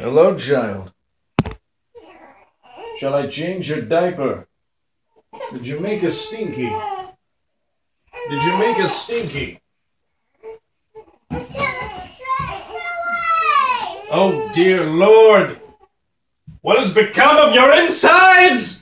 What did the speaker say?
Hello, child. Shall I change your diaper? Did you make a stinky? Did you make a stinky? Oh dear lord! What has become of your insides?